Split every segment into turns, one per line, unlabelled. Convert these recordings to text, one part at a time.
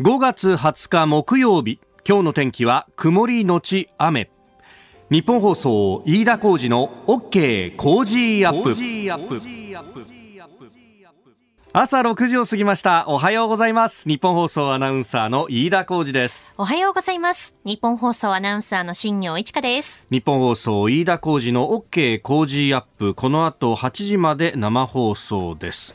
5月20日木曜日今日の天気は曇りのち雨。日本放送飯田浩二の OK 工事アップ。朝6時を過ぎました。おはようございます。日本放送アナウンサーの飯田浩二です。
おはようございます。日本放送アナウンサーの新業一華です。
日本放送飯田浩二の OK 工事アップ。この後8時まで生放送です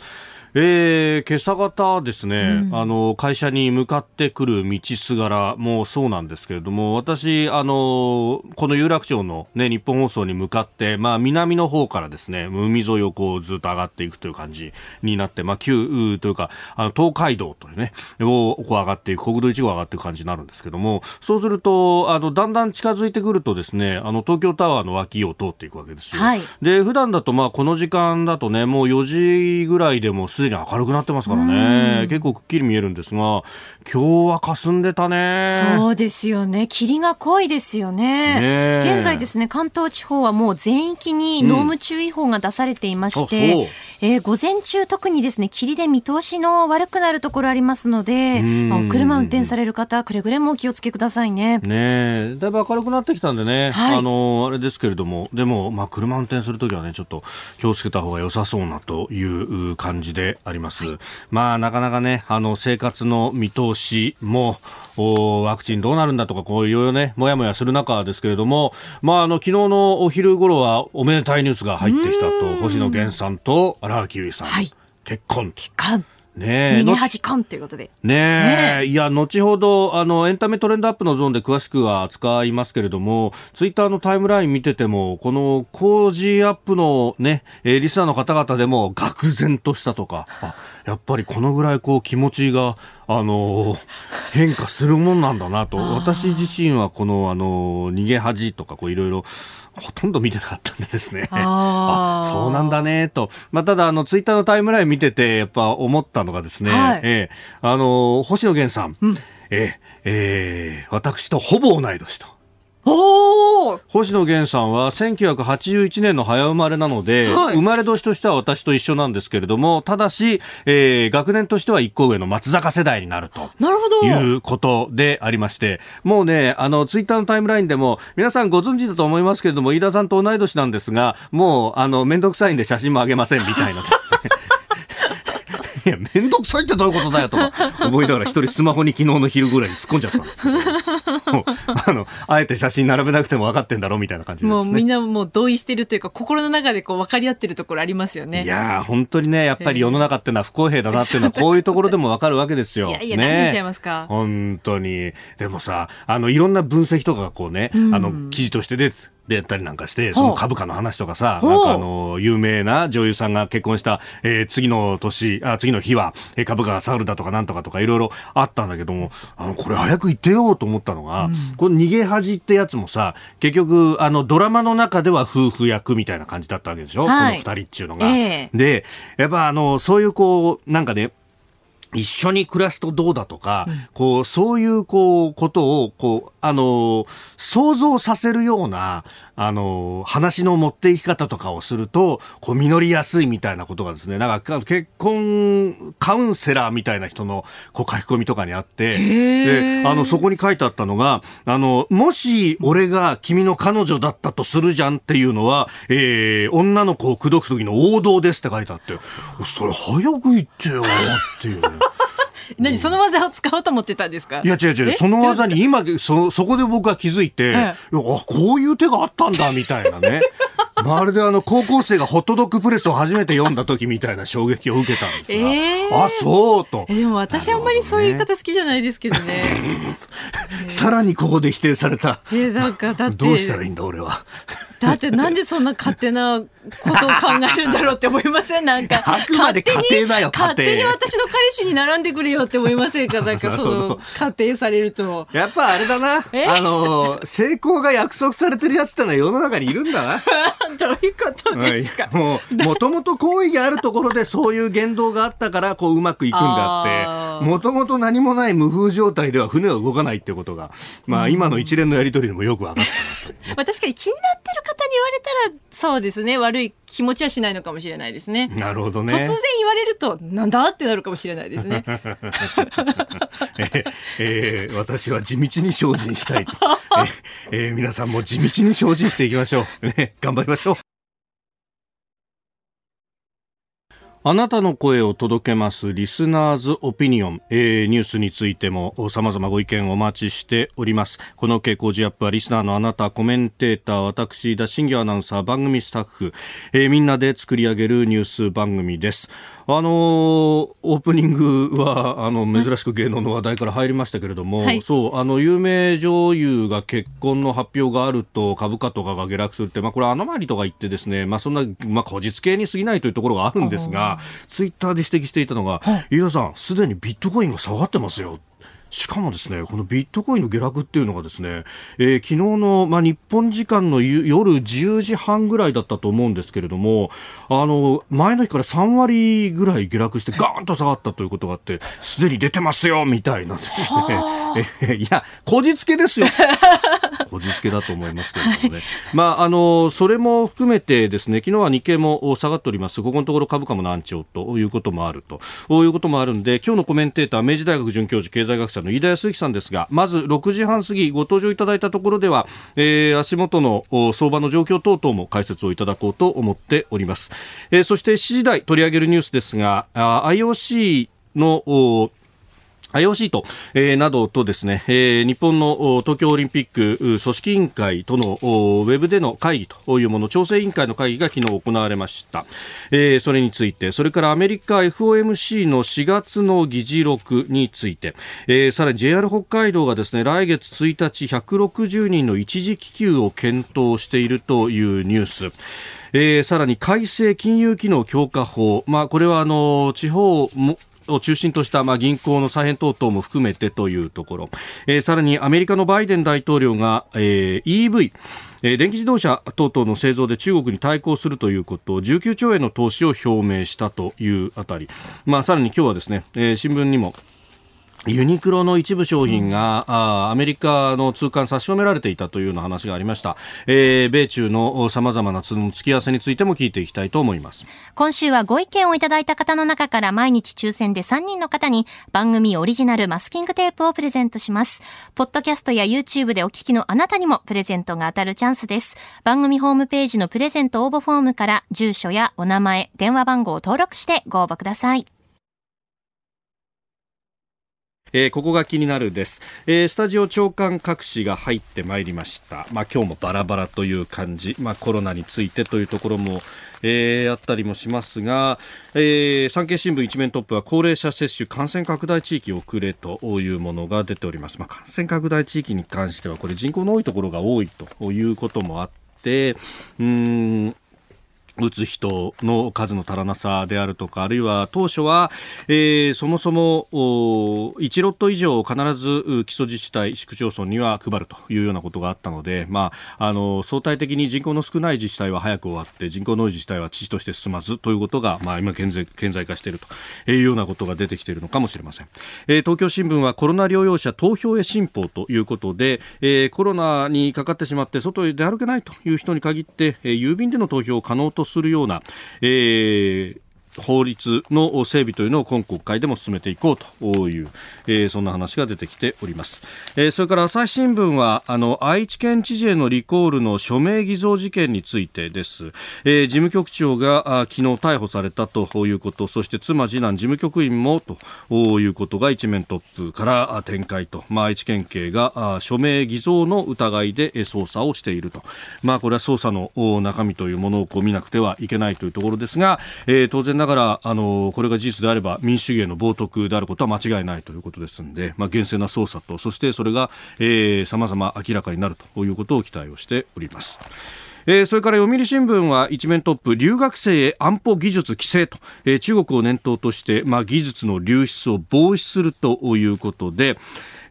えー、今朝方ですね、うん、あの会社に向かってくる道すがらもそうなんですけれども私あのこの有楽町の、ね、日本放送に向かって、まあ、南の方からですね海沿いをこうずっと上がっていくという感じになって、まあ、旧というかあの東海道というねをこう上がっていく国道1号上がっていく感じになるんですけどもそうするとあのだんだん近づいてくるとですねあの東京タワーの脇を通っていくわけですよ。はい、で普段だとまあこの時間だとねもう4時ぐらいでもすでに明るくなってますからね、結構くっきり見えるんですが、今日は霞んでたね。
そうですよね。霧が濃いですよね。ね現在ですね、関東地方はもう全域に濃霧注意報が出されていまして、う。ん、えー、午前中特にですね、霧で見通しの悪くなるところありますので、まあ、お車運転される方、くれぐれもお気をつけくださいね。
ねだいぶ明るくなってきたんでね、はい、あの、あれですけれども、でも、まあ、車運転するときはね、ちょっと気をつけた方が良さそうなという感じであります。。まあ、なかなかね、あの、生活の見通しも、ワクチンどうなるんだとか、こういろいろね、もやもやする中ですけれども、まあ、あの、昨日のお昼頃はおめでたいニュースが入ってきたと、星野源さんと荒木由衣さん、はい、結婚。
結婚。ね逃げ恥コンということで。
ねえ、いや、後ほど、あの、エンタメトレンドアップのゾーンで詳しくは扱いますけれども、ツイッターのタイムライン見てても、この工事アップのね、えー、リスナーの方々でも、愕然としたとか、あ、やっぱりこのぐらいこう気持ちが、あの変化するもんなんだなと。私自身はこの、あの逃げ恥とか、こういろいろ、ほとんど見てなかったんでですね。あ あ、そうなんだね、と。まあ、ただ、あの、ツイッターのタイムライン見てて、やっぱ思ったのがですね、はい、えー、あの星野源さん、うん、えー、えー、私とほぼ同い年と。
お
星野源さんは1981年の早生まれなので、はい、生まれ年としては私と一緒なんですけれども、ただし、えー、学年としては一個上の松坂世代になると。
なるほど。
いうことでありまして、もうね、あの、ツイッターのタイムラインでも、皆さんご存知だと思いますけれども、飯田さんと同い年なんですが、もう、あの、めんどくさいんで写真もあげませんみたいなですね。いや、めんどくさいってどういうことだよとか思いながら一人スマホに昨日の昼ぐらいに突っ込んじゃったんですけど、あの、あえて写真並べなくても分かってんだろうみたいな感じで、
ね、もうみんなもう同意してるというか、心の中でこう分かり合ってるところありますよね。
いや本当にね、やっぱり世の中ってのは不公平だなっていうのは、こういうところでも分かるわけですよ。いや
いや、ね、何しちゃいますか？
本当に。でもさ、あの、いろんな分析とかがこうね、あの、記事として出て、でやったりなんかして、その株価の話とかさ、なんかあの、有名な女優さんが結婚した、えー、次の年、あ、次の日は、えー、株価が下がるだとかなんとかとかいろいろあったんだけども、あの、これ早く言ってよと思ったのが、うん、この逃げ恥ってやつもさ、結局、あの、ドラマの中では夫婦役みたいな感じだったわけでしょ、はい、この二人っちゅうのが。えー、で、やっぱあの、そういうこう、なんかね、一緒に暮らすとどうだとか、うん、こう、そういう、こう、ことを、こう、あの、想像させるような、あの、話の持っていき方とかをすると、こう、実りやすいみたいなことがですね、なんか、結婚カウンセラーみたいな人の、こう、書き込みとかにあって、で、あの、そこに書いてあったのが、あの、もし、俺が君の彼女だったとするじゃんっていうのは、えー、女の子を口説く時の王道ですって書いてあって、それ早く言ってよっていうね。
何その技を使おうと思ってたんですか？
いや違う違う。その技に今そそこで僕は気づいて、はい、あこういう手があったんだ みたいなね。まるであの高校生がホットドッグプレスを初めて読んだ時みたいな衝撃を受けたんですが、えー、あそうと。
でも私あんまりそういう言い方好きじゃないですけどね。
さらにここで否定された。
えなんかだって
どうしたらいいんだ俺は
だってなんでそんな勝手なことを考えるんだろうって思いません？なんか
あくまで家庭だよ
勝手に私の彼氏に並んでくれよって思いませんか？なんかその仮定されると。
やっぱあれだな。あの成功が約束されてるやつってのは世の中にいるんだな。
どういうことですか、
もうもともと好意があるところでそういう言動があったからこううまくいくんであって。もともと何もない無風状態では船は動かないってことがまあ今の一連のやり取りでもよく分かった。
まあ確かに気になってる方言われたら、そうですね、悪い気持ちはしないのかもしれないですね。
なるほどね。
突然言われると、なんだってなるかもしれないですね。
ええー、私は地道に精進したいと。えー、えー、皆さんも地道に精進していきましょう。ね、頑張りましょう。あなたの声を届けますリスナーズオピニオン、えー、ニュースについても様々ご意見をお待ちしております。この傾向ジアップはリスナーのあなた、コメンテーター、私、田新業アナウンサー、番組スタッフ、えー、みんなで作り上げるニュース番組です。あのー、オープニングはあの珍しく芸能の話題から入りましたけれども、はい、そうあの有名女優が結婚の発表があると株価とかが下落するって、まあ、これアノマリとか言ってですね、まあ、そんな、まあ、こじつけに過ぎないというところがあるんですがツイッターで指摘していたのが、飯田さんすでにビットコインが下がってますよしかもですね、このビットコインの下落っていうのがですね、えー、昨日の、まあ、日本時間の夜10時半ぐらいだったと思うんですけれども、あの、前の日から3割ぐらい下落してガーンと下がったということがあって、すでに出てますよみたいなんですね。えいや、こじつけですよ。こじつけだと思いますけれどもね。まあ、あの、それも含めてですね、昨日は日経も下がっております。ここのところ株価も難聴ということもあると。こういうこともあるんで、今日のコメンテーター、明治大学准教授、経済学者の飯田康之さんですが、まず6時半過ぎご登場いただいたところでは、えー、足元の相場の状況等々も解説をいただこうと思っております。えー、そして7時台取り上げるニュースですが、IOC の IOC と、えー、などとですね、えー、日本の東京オリンピック組織委員会とのウェブでの会議というもの、調整委員会の会議が昨日行われました。えー、それについて、それからアメリカ FOMC の4月の議事録について、えー、さらに JR 北海道がですね、来月1日160人の一時帰給を検討しているというニュース。えー、さらに改正金融機能強化法、まあ、これはあの地方もを中心とした、まあ、銀行の再編等々も含めてというところ、えー、さらにアメリカのバイデン大統領が、えー、EV 電気自動車等々の製造で中国に対抗するということを19兆円の投資を表明したというあたり、まあ、さらに今日はですね、えー、新聞にもユニクロの一部商品が、あアメリカの通関差し止められていたというような話がありました。えー、米中の様々な付き合わせについても聞いていきたいと思います。
今週はご意見をいただいた方の中から毎日抽選で3人の方に番組オリジナルマスキングテープをプレゼントします。ポッドキャストや YouTube でお聞きのあなたにもプレゼントが当たるチャンスです。番組ホームページのプレゼント応募フォームから住所やお名前、電話番号を登録してご応募ください。
えー、ここが気になるです、えー、スタジオ長官各紙が入ってまいりました、まあ、今日もバラバラという感じ、まあ、コロナについてというところも、えー、あったりもしますが、えー、産経新聞一面トップは高齢者接種感染拡大地域遅れというものが出ております、まあ、感染拡大地域に関してはこれ人口の多いところが多いということもあってうん打つ人の数の足らなさであるとか、あるいは当初は、えー、そもそも1ロット以上必ず基礎自治体、市区町村には配るというようなことがあったので、まあ、あの相対的に人口の少ない自治体は早く終わって人口の多い自治体は遅々として進まずということが、まあ、今顕在顕在化しているというようなことが出てきているのかもしれません、えー、東京新聞はコロナ療養者投票へ新報ということで、えー、コロナにかかってしまって外へ出歩けないという人に限って、えー、郵便での投票を可能とするような、えー、法律の整備というのを今国会でも進めていこうという、えー、そんな話が出てきております、えー、それから朝日新聞はあの愛知県知事へのリコールの署名偽造事件についてです、えー、事務局長が昨日逮捕されたということそして妻次男事務局員もということが一面トップから展開と、まあ、愛知県警があ署名偽造の疑いで捜査をしていると、まあ、これは捜査の中身というものをこう見なくてはいけないというところですが、えー、当然ながらあのこれが事実であれば民主主義への冒涜であることは間違いないということですので、まあ、厳正な捜査とそしてそれがさまざま明らかになるということを期待をしております。えー、それから読売新聞は一面トップ留学生へ安保技術規制と、えー、中国を念頭として、まあ、技術の流出を防止するということで、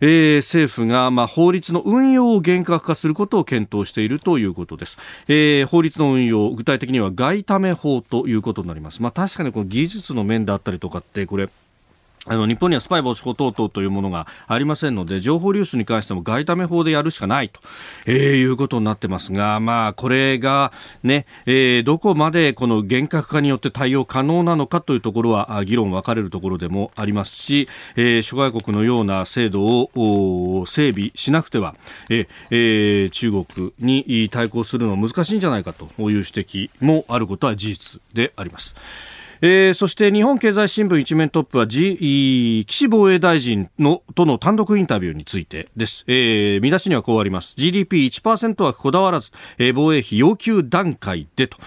えー、政府が、まあ、法律の運用を厳格化することを検討しているということです、えー、法律の運用具体的には外為法ということになります、まあ、確かにこの技術の面であったりとかってこれあの日本にはスパイ防止法等々というものがありませんので情報流出に関しても外為法でやるしかないと、えー、いうことになってますが、まあ、これがね、えー、どこまでこの厳格化によって対応可能なのかというところは議論分かれるところでもありますし、えー、諸外国のような制度を整備しなくては、えー、中国に対抗するのは難しいんじゃないかという指摘もあることは事実であります。えー、そして日本経済新聞一面トップは、G、岸防衛大臣のとの単独インタビューについてです、えー、見出しにはこうあります。GDP1% はこだわらず、えー、防衛費要求段階でと。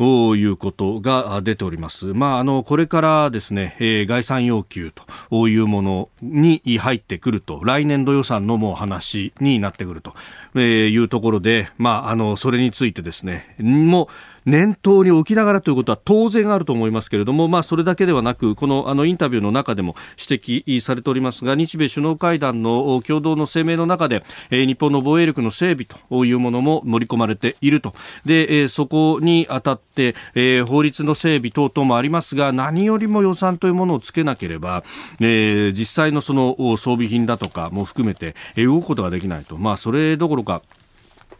ということが出ております。まあ、あの、これからですね、えー、概算要求というものに入ってくると、来年度予算のもう話になってくると。いうところで、まあ、あの、それについてですね、もう、念頭に置きながらということは当然あると思いますけれども、まあ、それだけではなくこのあのインタビューの中でも指摘されておりますが日米首脳会談の共同の声明の中で、え、日本の防衛力の整備というものも盛り込まれていると。で、え、そこにあたって、え、法律の整備等々もありますが何よりも予算というものをつけなければ、え、実際のその装備品だとかも含めて、え、動くことができないと、まあ、それどころか。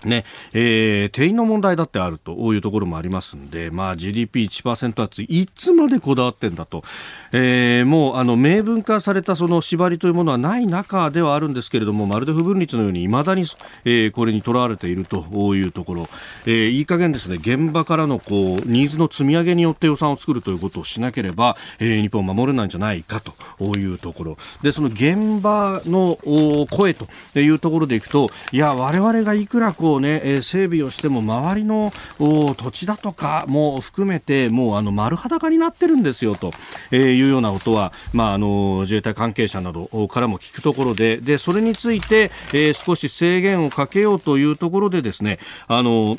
ねえー、定員の問題だってあるというところもありますんで、まあ、GDP1% 圧いつまでこだわってんだと、えー、もうあの明文化されたその縛りというものはない中ではあるんですけれどもまるで不分率のようにいまだに、えー、これにとらわれているというところ、えー、いい加減ですね現場からのこうニーズの積み上げによって予算を作るということをしなければ、えー、日本を守れないんじゃないかというところ。でその現場の声というところでいくといや我々がいくらこうをね、え整備をしても周りの土地だとかも含めてもうあの丸裸になってるんですよと、えいうようなことは、まあ、あの自衛隊関係者などからも聞くところででそれについて、え少し制限をかけようというところでですねあの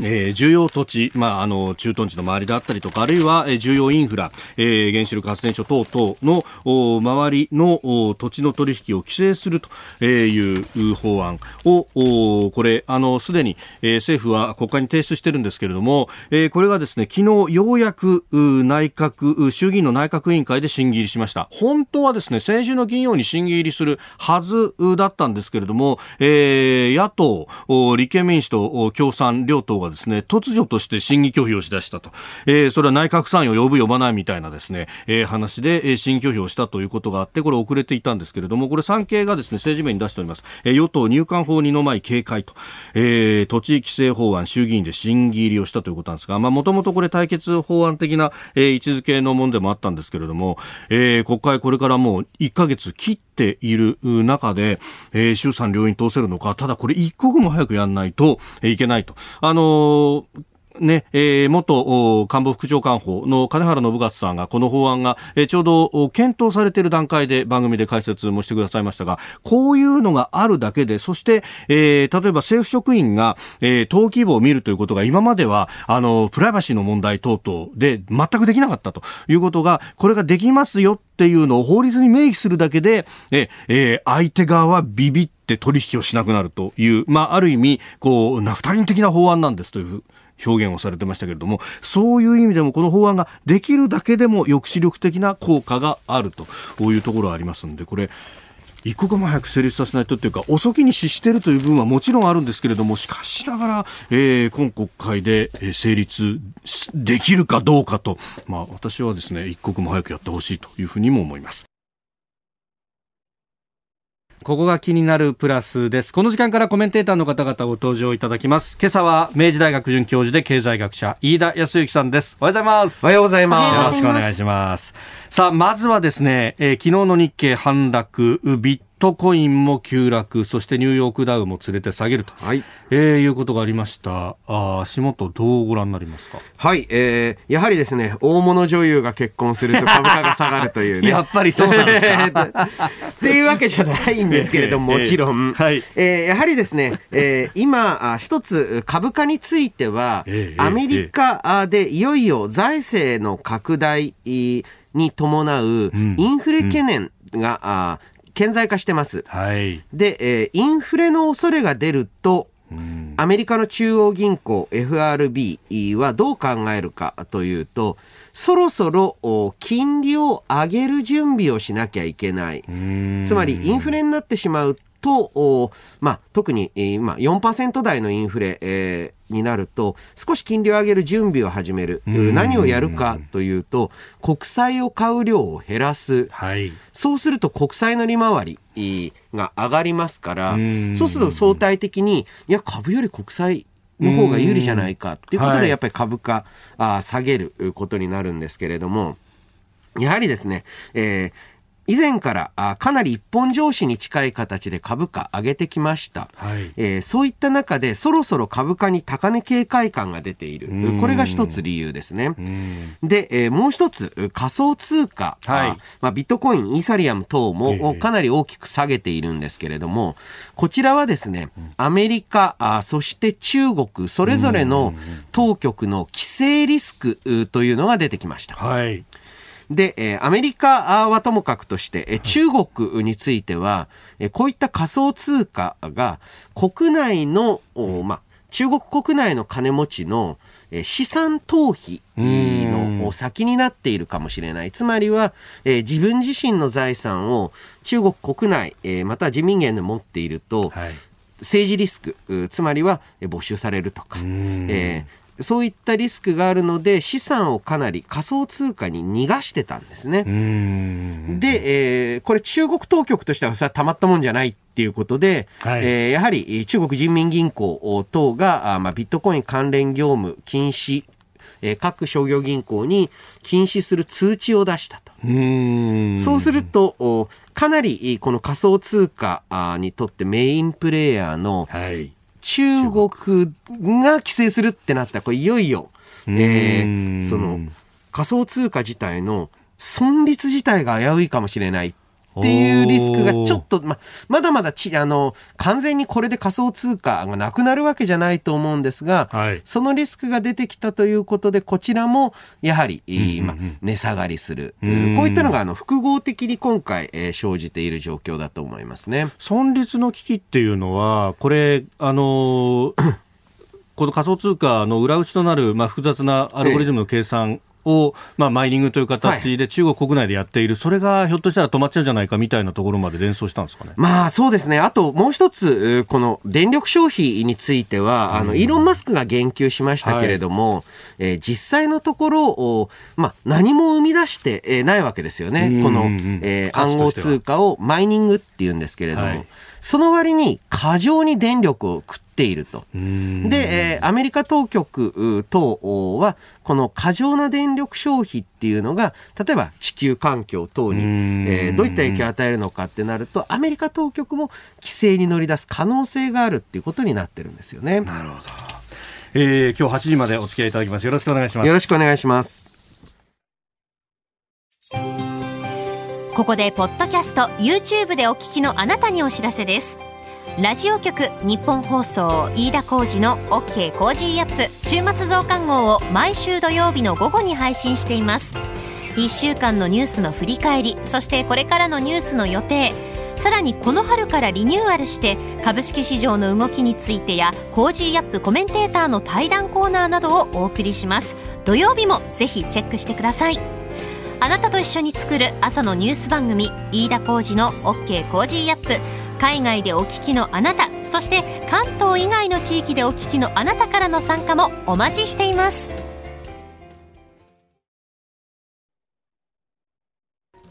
えー、重要土地、まあ、あの駐屯地の周りであったりとかあるいは、えー、重要インフラ、えー、原子力発電所等々の周りの土地の取引を規制するという法案をこれあのすでに、えー、政府は国会に提出してるんですけれども、えー、これがですね昨日ようやく内閣衆議院の内閣委員会で審議入りしました。本当はですね先週の金曜に審議入りするはずだったんですけれども、えー、野党立憲民主党共産両党ががですね、突如として審議拒否をしだしたと。えー、それは内閣参与呼ぶ呼ばないみたいなですね、えー、話で、えー、審議拒否をしたということがあって、これ遅れていたんですけれども、これ産経がですね、政治面に出しております。えー、与党入管法二の舞警戒と、えー、土地規制法案衆議院で審議入りをしたということなんですが、まあ、もともとこれ対決法案的な、えー、位置づけのものでもあったんですけれども、えー、国会これからもう1ヶ月切ってている中で、えー、衆参両院通せるのか、ただこれ一刻も早くやんないといけないと。あのーね、えー、元官房副長官法の金原信勝さんがこの法案が、えー、ちょうど検討されている段階で番組で解説もしてくださいましたが、こういうのがあるだけで、そして、えー、例えば政府職員が、えー、登記簿を見るということが今までは、あの、プライバシーの問題等々で全くできなかったということが、これができますよっていうのを法律に明記するだけで、えー、相手側はビビって取引をしなくなるという、まあ、ある意味、こう、ナフタリン的な法案なんですという表現をされてましたけれども、そういう意味でもこの法案ができるだけでも抑止力的な効果があるというところがありますんで、これ、一刻も早く成立させないとというか遅きに失しているという部分はもちろんあるんですけれどもしかしながら、えー、今国会で成立できるかどうかと、まあ、私はですね一刻も早くやってほしいというふうにも思います。ここが気になるプラスです。この時間からコメンテーターの方々ご登場いただきます。今朝は明治大学准教授で経済学者飯田康之さんです。おはようございます。
おはようございます。
よろしくお願いします。さあ、まずはですね、えー、昨日の日経反落、ビットコインも急落、そしてニューヨークダウも連れて下げると、はい。えー、いうことがありました。あ足元、どうご覧になりますか？
はい、えー、やはりですね、大物女優が結婚すると株価が 下がるというね。
やっぱりそうなんですか？
っていうわけじゃないんですけれども、もちろん。はい。えー、やはりですね、えー、今、一つ株価については、えー、アメリカでいよいよ財政の拡大に伴うインフレ懸念が、うん顕在化してます。はい、で、えー、インフレの恐れが出ると、アメリカの中央銀行 FRB はどう考えるかというと、そろそろ金利を上げる準備をしなきゃいけない。つまりインフレになってしまうと、まあ、特に今4%台のインフレ、えー、になると少し金利を上げる準備を始める。何をやるかというと国債を買う量を減らす、はい、そうすると国債の利回りが上がりますからそうすると相対的にいや株より国債の方が有利じゃないかっていうことでやっぱり株価、あ下げることになるんですけれどもやはりですね、えー以前からあかなり一本上司に近い形で株価上げてきました、はい、えー、そういった中でそろそろ株価に高値警戒感が出ている。これが一つ理由ですね。で、えー、もう一つ仮想通貨、はい、まあ、ビットコインイーサリアム等もかなり大きく下げているんですけれどもこちらはですねアメリカあそして中国それぞれの当局の規制リスクというのが出てきました。はいで、えー、アメリカはともかくとして、えー、中国については、えー、こういった仮想通貨が国内の、まあ、中国国内の金持ちの資産逃避の先になっているかもしれない。つまりは、えー、自分自身の財産を中国国内、えー、または人民元で持っていると、はい、政治リスク、つまりは没収されるとか、えー、そういったリスクがあるので資産をかなり仮想通貨に逃がしてたんですね。で、えー、これ中国当局としてはそれはたまったもんじゃないっていうことで、はい、えー、やはり中国人民銀行等があ、まあ、ビットコイン関連業務禁止えー、各商業銀行に禁止する通知を出したと。そうすると、かなりこの仮想通貨にとってメインプレイヤーの中国が規制するってなった。ら、これいよいよ、えー、その仮想通貨自体の存立自体が危ういかもしれない。っていうリスクがちょっと、ま、まだまだち、あの、完全にこれで仮想通貨がなくなるわけじゃないと思うんですが、はい、そのリスクが出てきたということで、こちらも、やはり、うんうんうん、ま、値下がりする。こういったのが、あの、複合的に今回、えー、生じている状況だと思いますね。
存立の危機っていうのは、これ、あのこの仮想通貨の裏打ちとなる、まあ、複雑なアルゴリズムの計算を、まあ、マイニングという形で中国国内でやっている、はい、それがひょっとしたら止まっちゃうんじゃないかみたいなところまで連想したんですかね。
まあそうですね。あともう一つ、この電力消費については、あの、イーロン・マスクが言及しましたけれども、はい、えー、実際のところ、まあ何も生み出してないわけですよね。この、えー、暗号通貨をマイニングっていうんですけれども、はい、その割に過剰に電力を食っていると。で、えー、アメリカ当局等は、この過剰な電力消費っていうのが、例えば地球環境等に、えー、どういった影響を与えるのかってなると、アメリカ当局も規制に乗り出す可能性があるっていうことになってるんですよね。
なるほど。えー、今日8時までお付き合いいただきます。よろしくお願いします。
よろしくお願いします。
ここでポッドキャスト YouTube でお聞きのあなたにお知らせです。ラジオ局ニッポン放送飯田浩司の OK Cozy up 週末増刊号を毎週土曜日の午後に配信しています。1週間のニュースの振り返りそしてこれからのニュースの予定さらにこの春からリニューアルして株式市場の動きについてや Cozy up コメンテーターの対談コーナーなどをお送りします。土曜日もぜひチェックしてください。あなたと一緒に作る朝のニュース番組飯田浩司の OK Cozy up。海外でお聞きのあなたそして関東以外の地域でお聞きのあなたからの参加もお待ちしています。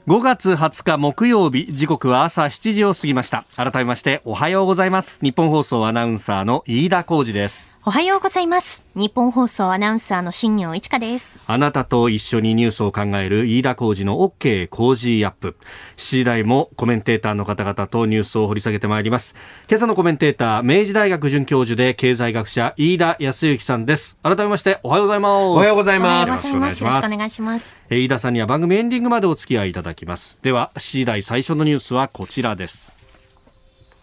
5月20日木曜日時刻は朝7時を過ぎました。改めましておはようございます。日本放送アナウンサーの飯田浩二です。
おはようございます。日本放送アナウンサーの新業一華です。
あなたと一緒にニュースを考える飯田浩二の OK 工事アップ。7時台もコメンテーターの方々とニュースを掘り下げてまいります。今朝のコメンテーター、明治大学准教授で経済学者飯田康之さんです。改めましておはようございます。お
はようございます。よろ
しくお願いします。よろしくお願いします。
飯田さんには番組エンディングまでお付き合いいただきます。では、7時台最初のニュースはこちらです。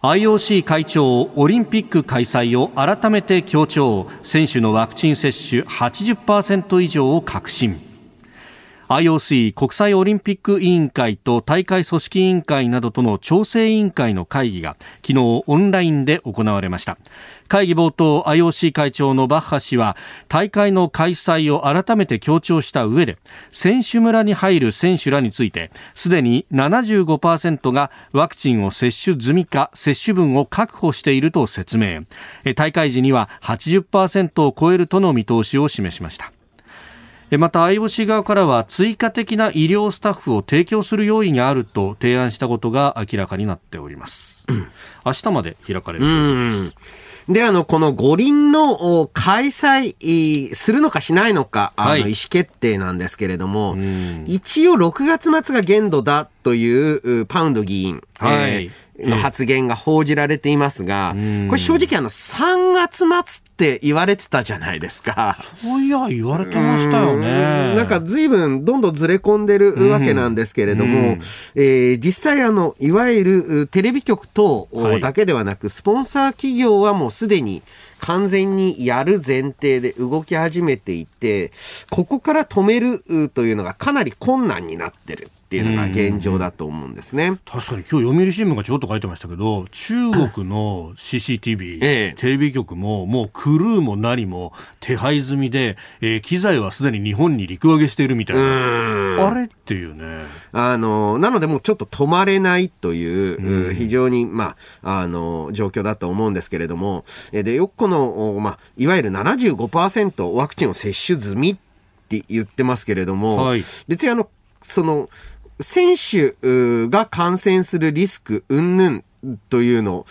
IOC 会長オリンピック開催を改めて強調。選手のワクチン接種80%以上を確信。IOC 国際オリンピック委員会と大会組織委員会などとの調整委員会の会議が昨日オンラインで行われました。会議冒頭 IOC 会長のバッハ氏は大会の開催を改めて強調した上で選手村に入る選手らについてすでに75%がワクチンを接種済みか接種分を確保していると説明。大会時には80%を超えるとの見通しを示しました。また IOC 側からは追加的な医療スタッフを提供する用意があると提案したことが明らかになっております、うん、明日まで開かれるということです。
で、あの、この五輪の開催するのかしないのか、あの、意思決定なんですけれども、一応6月末が限度だというパウンド議員、はい、えーの発言が報じられていますが、これ正直あの3月末って言われてたじゃないですか。
そういや言われてましたよね。
なんか随分どんどんずれ込んでるわけなんですけれども、うん、えー、実際あの、いわゆるテレビ局等だけではなく、はい、スポンサー企業はもうすでに完全にやる前提で動き始めていて、ここから止めるというのがかなり困難になってる。っていうのが現状だと思うんですね。
確かに今日読売新聞がちょっと書いてましたけど、中国の CCTV、ええ、テレビ局ももうクルーも何も手配済みで、えー、機材はすでに日本に陸揚げしているみたいな。あれっていうね。
あの、なのでもうちょっと止まれないという、非常に、まあ、あの、状況だと思うんですけれども、で、よくこの、まあ、いわゆる75%ワクチンを接種済みって言ってますけれども、はい、別にあの、その、選手が感染するリスク、うんぬんというの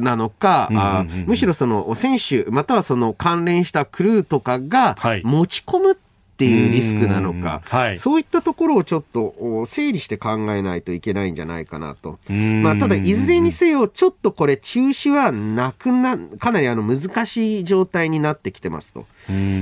なのか、むしろその選手、またはその関連したクルーとかが持ち込むっていうリスクなのか、はい、そういったところをちょっと整理して考えないといけないんじゃないかなと。まあ、ただ、いずれにせよ、ちょっとこれ中止はなくな、かなりあの難しい状態になってきてますと。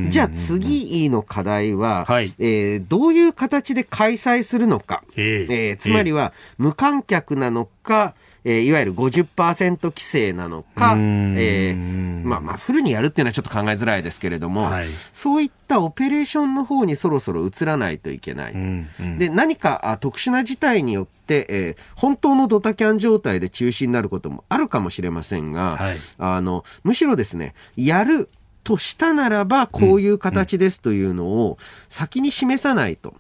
じゃあ次の課題は、はい、えー、どういう形で開催するのか、えー、えー、つまりは無観客なのか、えー、いわゆる50%規制なのか、えー、まあまあフルにやるっていうのはちょっと考えづらいですけれども、はい、そういったオペレーションの方にそろそろ移らないといけない。うんうん、で、何か特殊な事態によって、えー、本当のドタキャン状態で中止になることもあるかもしれませんが、はい、あの、むしろですね、やるとしたならば、こういう形ですというのを先に示さないと。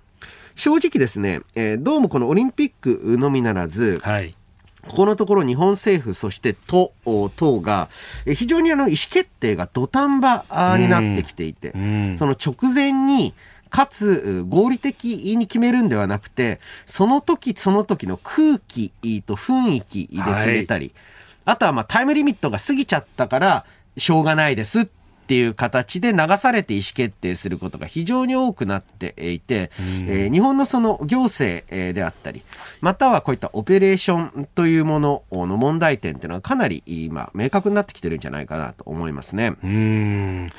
正直ですね、えー、どうもこのオリンピックのみならず、はいここのところ日本政府、そして都等が、非常にあの意思決定が土壇場になってきていて、その直前に、かつ合理的に決めるんではなくて、その時その時の空気と雰囲気で決めたり、はい、あとはまあタイムリミットが過ぎちゃったからしょうがないですっていう形で流されて意思決定することが非常に多くなっていて、えー、日本のその行政であったり、またはこういったオペレーションというものの問題点っていうのはかなり今明確になってきてるんじゃないかなと思いますね。
うん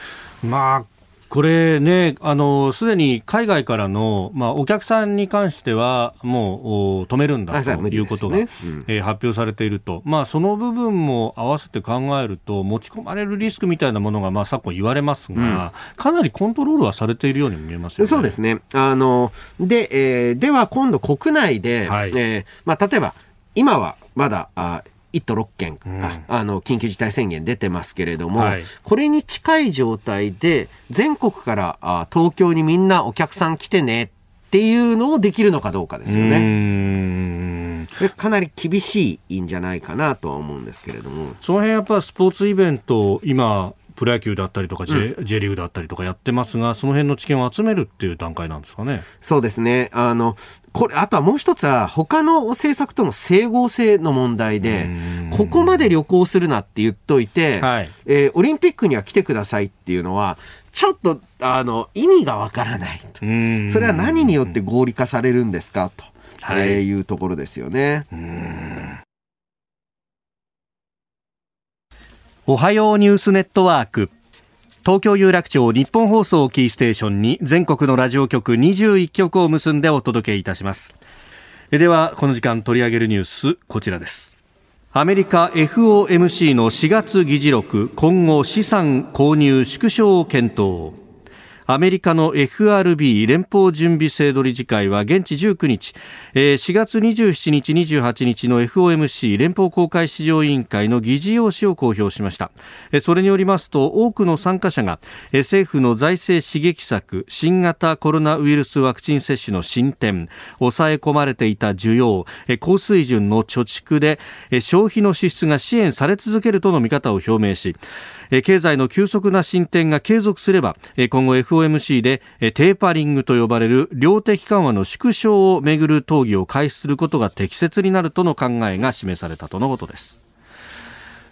まあこれね、あの、すでに海外からの、まあ、お客さんに関しては、もう、止めるんだということが、ねうん、えー、発表されていると。まあ、その部分も合わせて考えると、持ち込まれるリスクみたいなものが、まあ、昨今言われますが、うん、かなりコントロールはされているように見えますよね。
そうですね。あの、で、えー、では今度国内で、はい、えー、まあ、例えば、今はまだ、あ1都6県が、うん、あの緊急事態宣言出てますけれども、はい、これに近い状態で全国からあ東京にみんなお客さん来てねっていうのをできるのかどうかですよね。かなり厳しいんじゃないかなとは思うんですけれども。
その辺やっぱスポーツイベント、今、プロ野球だったりとか J,、うん、J リーグだったりとかやってますが、その辺の知見を集めるっていう段階なんですかね。
そうですね。あの、これ、あとはもう一つは、他の政策との整合性の問題で、ここまで旅行するなって言っといて、はい、えー、オリンピックには来てくださいっていうのは、ちょっと、あの、意味がわからないと。それは何によって合理化されるんですかと、はい、えー、いうところですよね。
おはようニュースネットワーク。東京有楽町日本放送キーステーションに全国のラジオ局21局を結んでお届けいたします。ではこの時間取り上げるニュースこちらです。アメリカ FOMC の4月議事録今後資産購入縮小を検討。アメリカの FRB 連邦準備制度理事会は現地19日、4月27日28日の FOMC 連邦公開市場委員会の議事要旨を公表しました。それによりますと多くの参加者が政府の財政刺激策新型コロナウイルスワクチン接種の進展抑え込まれていた需要高水準の貯蓄で消費の支出が支援され続けるとの見方を表明し経済の急速な進展が継続すれば今後 FOMC でテーパリングと呼ばれる量的緩和の縮小をめぐる討議を開始することが適切になるとの考えが示されたとのことです。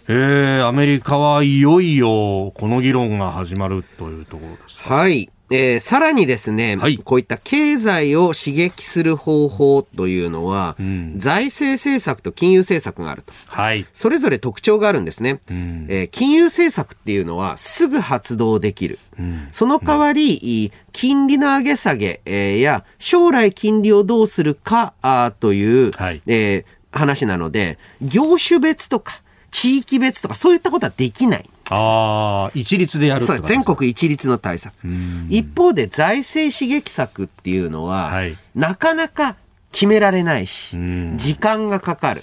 えー、アメリカはいよいよこの議論が始まるというところです。
はい。えー、さらにですね、はい、こういった経済を刺激する方法というのは、うん、財政政策と金融政策があると。はい。それぞれ特徴があるんですね。うん、えー、金融政策っていうのはすぐ発動できる。うん、その代わり、金利の上げ下げ、えー、や将来金利をどうするかあという、はい、えー、話なので、業種別とか地域別とかそういったことはできない。
ああ、一律でやる
全国一律の対策。一方で財政刺激策っていうのは、はい、なかなか決められないし、時間がかかる。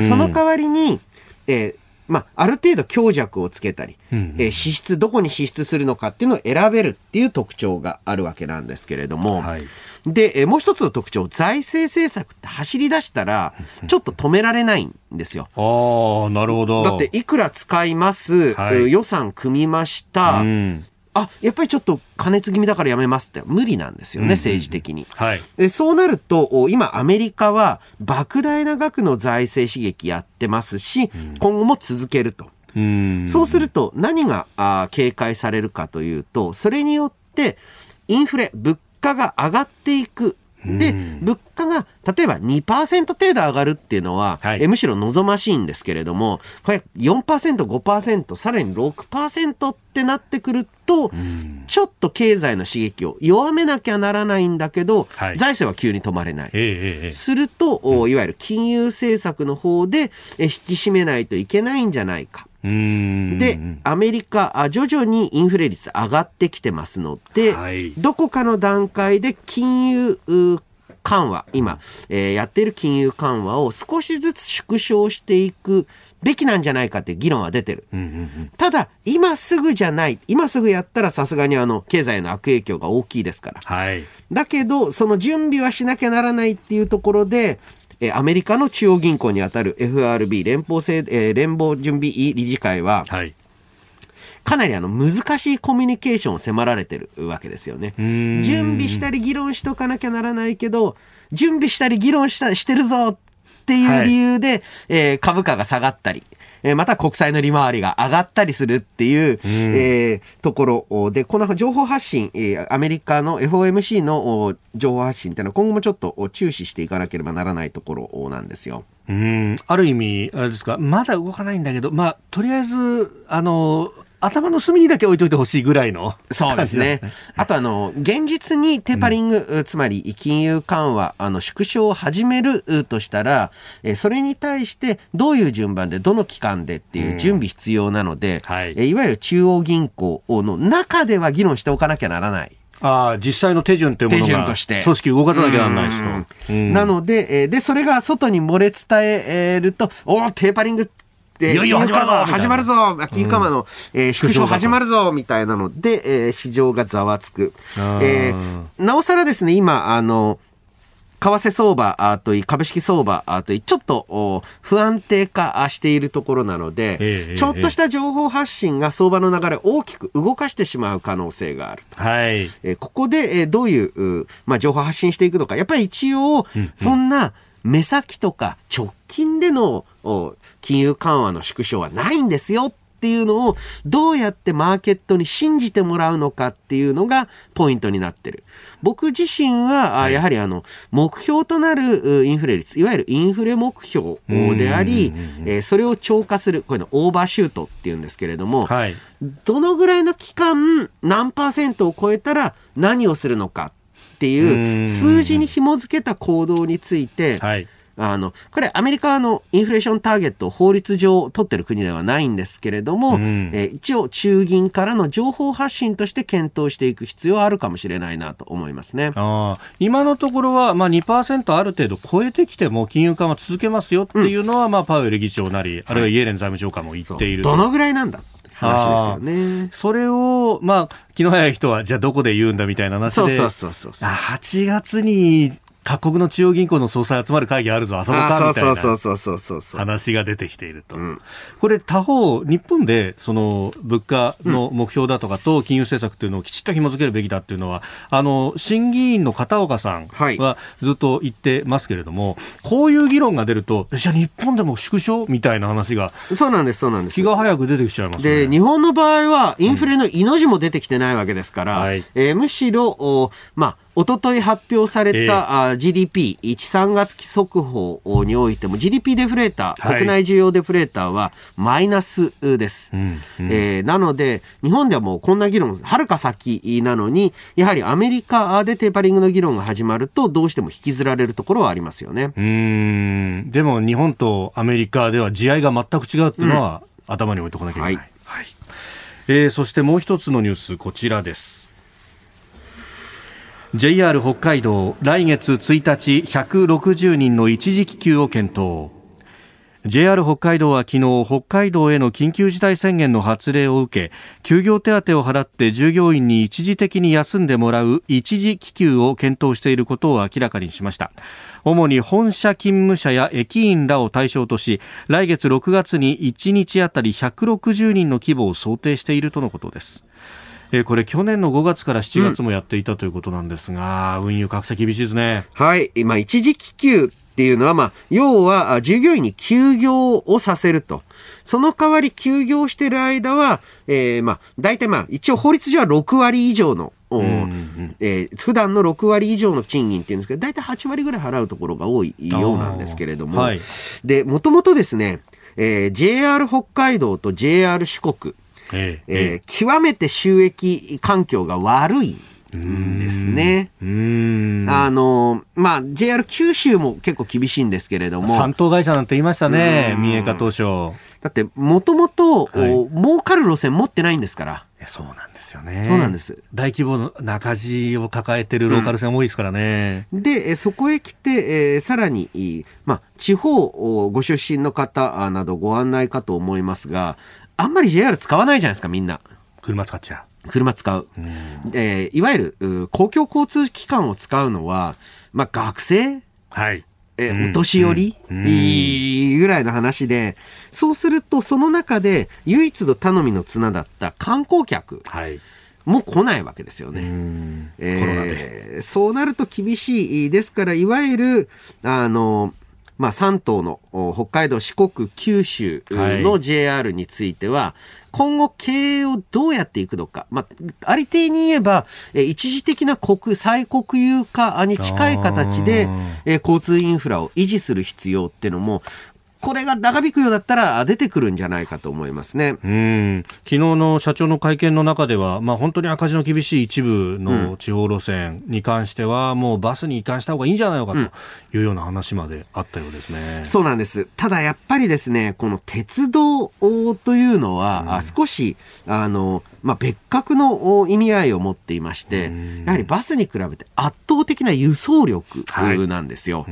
その代わりに、えーまあ、ある程度強弱をつけたり、うんうん、えー、支出、どこに支出するのかっていうのを選べるっていう特徴があるわけなんですけれども、はい、で、えー、もう一つの特徴、財政政策って走り出したら、ちょっと止められないんですよ。
ああ、なるほど。
だって、いくら使います、はい、予算組みました、うんあ、やっぱりちょっと加熱気味だからやめますって。無理なんですよね、政治的に。はい、でそうなると、今アメリカは莫大な額の財政刺激やってますし、今後も続けると。うそうすると何があ警戒されるかというと、それによってインフレ、物価が上がっていくで、物価が例えば2%程度上がるっていうのは、はい、えむしろ望ましいんですけれども、これ4%、5%、さらに6%ってなってくると、ちょっと経済の刺激を弱めなきゃならないんだけど、はい、財政は急に止まれない。えー、すると、いわゆる金融政策の方で引き締めないといけないんじゃないか。で、アメリカ、徐々にインフレ率上がってきてますので、はい、どこかの段階で金融緩和、今、えー、やっている金融緩和を少しずつ縮小していくべきなんじゃないかって議論は出てる。うんうんうん、ただ、今すぐじゃない。今すぐやったらさすがにあの、経済の悪影響が大きいですから。はい。だけど、その準備はしなきゃならないっていうところで、えアメリカの中央銀行にあたる FRB 連邦制、えー、連邦準備理事会は、はい、かなりあの難しいコミュニケーションを迫られてるわけですよね。準備したり議論しとかなきゃならないけど、準備したり議論したしてるぞっていう理由で、はい、えー、株価が下がったり、えまた国債の利回りが上がったりするっていう、うん、えー、ところで、この情報発信、えー、アメリカの FOMC の情報発信っていうのは今後もちょっと注視していかなければならないところなんですよ。
うん。ある意味、あれですか、まだ動かないんだけど、まあ、とりあえず、あの、頭の隅にだけ置いといてほしいぐらいの、
そうですね。あとあの、現実にテーパリング、うん、つまり金融緩和、あの、縮小を始めるとしたら、えそれに対してどういう順番で、どの期間でっていう準備必要なので、うんはい、えいわゆる中央銀行の中では議論しておかなきゃならない。
ああ、実際の手順というものが、組織動かさなきゃならないし
と。なので、えで、それが外に漏れ伝えると、おテーパリングで、いよいよ始まるぞ始まるぞ金緩和の、うん、えー、縮小始まるぞみたいなので、えー、市場がざわつく。えー、なおさらですね、今、あの、為替相場といい、株式相場といい、ちょっと不安定化しているところなので、えー、ちょっとした情報発信が相場の流れを大きく動かしてしまう可能性がある。はい。えー、ここで、えー、どういう、まあ、情報発信していくのか。やっぱり一応、そんな目先とか直近での金融緩和の縮小はないんですよっていうのをどうやってマーケットに信じてもらうのかっていうのがポイントになってる。僕自身は、やはりあの、目標となるインフレ率、いわゆるインフレ目標であり、えそれを超過する、これのオーバーシュートっていうんですけれども、はい、どのぐらいの期間、何パーセントを超えたら何をするのかっていう数字に紐付けた行動について、はい。あの、これアメリカのインフレーションターゲットを法律上取ってる国ではないんですけれども、うん、えー、一応中銀からの情報発信として検討していく必要はあるかもしれないなと思いますね。
あ今のところは、まあ2%ある程度超えてきても金融緩和続けますよっていうのは、うん、まあパウエル議長なり、あるいはイエレン財務長官も言っている。
どのぐらいなんだ話ですよね。
それを、まあ、気の早い人は、じゃあどこで言うんだみたいな話で。
そうそうそうそう
8月に各国の中央銀行の総裁集まる会議あるぞ、あそこかみたいな話が出てきていると。これ他方、日本でその物価の目標だとかと金融政策というのをきちっと紐付けるべきだっていうのは、あの、審議員の片岡さんはずっと言ってますけれども、はい、こういう議論が出ると、じゃあ日本でも縮小みたいな話が。
そうなんです、そうなんです。
気が早く出てきちゃいます、
ね、で、日本の場合はインフレの命も出てきてないわけですから、うんはい、えー、むしろ、まあ、おととい発表された、えー、GDP、1、3月期速報においても GDP デフレーター、はい、国内需要デフレーターはマイナスです、うんうん、えー、なので、日本ではもうこんな議論、はるか先なのに、やはりアメリカでテーパリングの議論が始まると、どうしても引きずられるところはありますよね。う
ん。でも日本とアメリカでは地合いが全く違うっていうのは、うん、頭に置いとかなきゃいけない。はい。はい、えー、そしてもう一つのニュース、こちらです。JR 北海道来月1日160人の一時帰給を検討。JR 北海道は昨日北海道への緊急事態宣言の発令を受け休業手当を払って従業員に一時的に休んでもらう一時帰給を検討していることを明らかにしました。主に本社勤務者や駅員らを対象とし来月6月に1日あたり160人の規模を想定しているとのことです。えー、これ去年の5月から7月もやっていたということなんですが、うん、運輸格差厳しいですね。
はい。今、一時帰給っていうのは、まあ、要は、従業員に休業をさせると。その代わり休業してる間は、えー、まあ、大体まあ、一応法律上は6割以上のうんうんえー、普段の6割以上の賃金っていうんですけど、大体8割ぐらい払うところが多いようなんですけれども、はい、で、もともとですね、えー、JR 北海道と JR 四国、えええー、極めて収益環境が悪いんですね。あの、まあ、JR 九州も結構厳しいんですけれども。
三等会社なんて言いましたね、三重化当初。
だって、もともと、儲かる路線持ってないんですから。
そうなんですよね。
そうなんです。
大規模の赤字を抱えてるローカル線多いですからね。
うん、で、そこへ来て、えー、さらに、まあ、地方ご出身の方などご案内かと思いますが、あんまり JR 使わないじゃないですか、みんな。
車使っちゃ
う。車使う。えー、いわゆる公共交通機関を使うのは、まあ、学生
はい。
え、お年寄り、うん、ぐらいの話で、そうすると、その中で唯一の頼みの綱だった観光客。はい。もう来ないわけですよね。えー、そうなると厳しい。ですから、いわゆる、あの、まあ、3島の北海道、四国、九州の JR については、はい、今後経営をどうやっていくのか。まあ、ありていに言えば、え一時的な国、再国有化に近い形で、え交通インフラを維持する必要っていうのも、これが長引くようだったら出てくるんじゃないかと思いますね。
うん。昨日の社長の会見の中では、まあ本当に赤字の厳しい一部の地方路線に関しては、もうバスに移管した方がいいんじゃないのかというような話まであったようですね。
うん、そうなんです。ただやっぱりですね、この鉄道というのは、うん、少し、あの、まあ、別格の意味合いを持っていまして、やはりバスに比べて圧倒的な輸送力なんですよ。は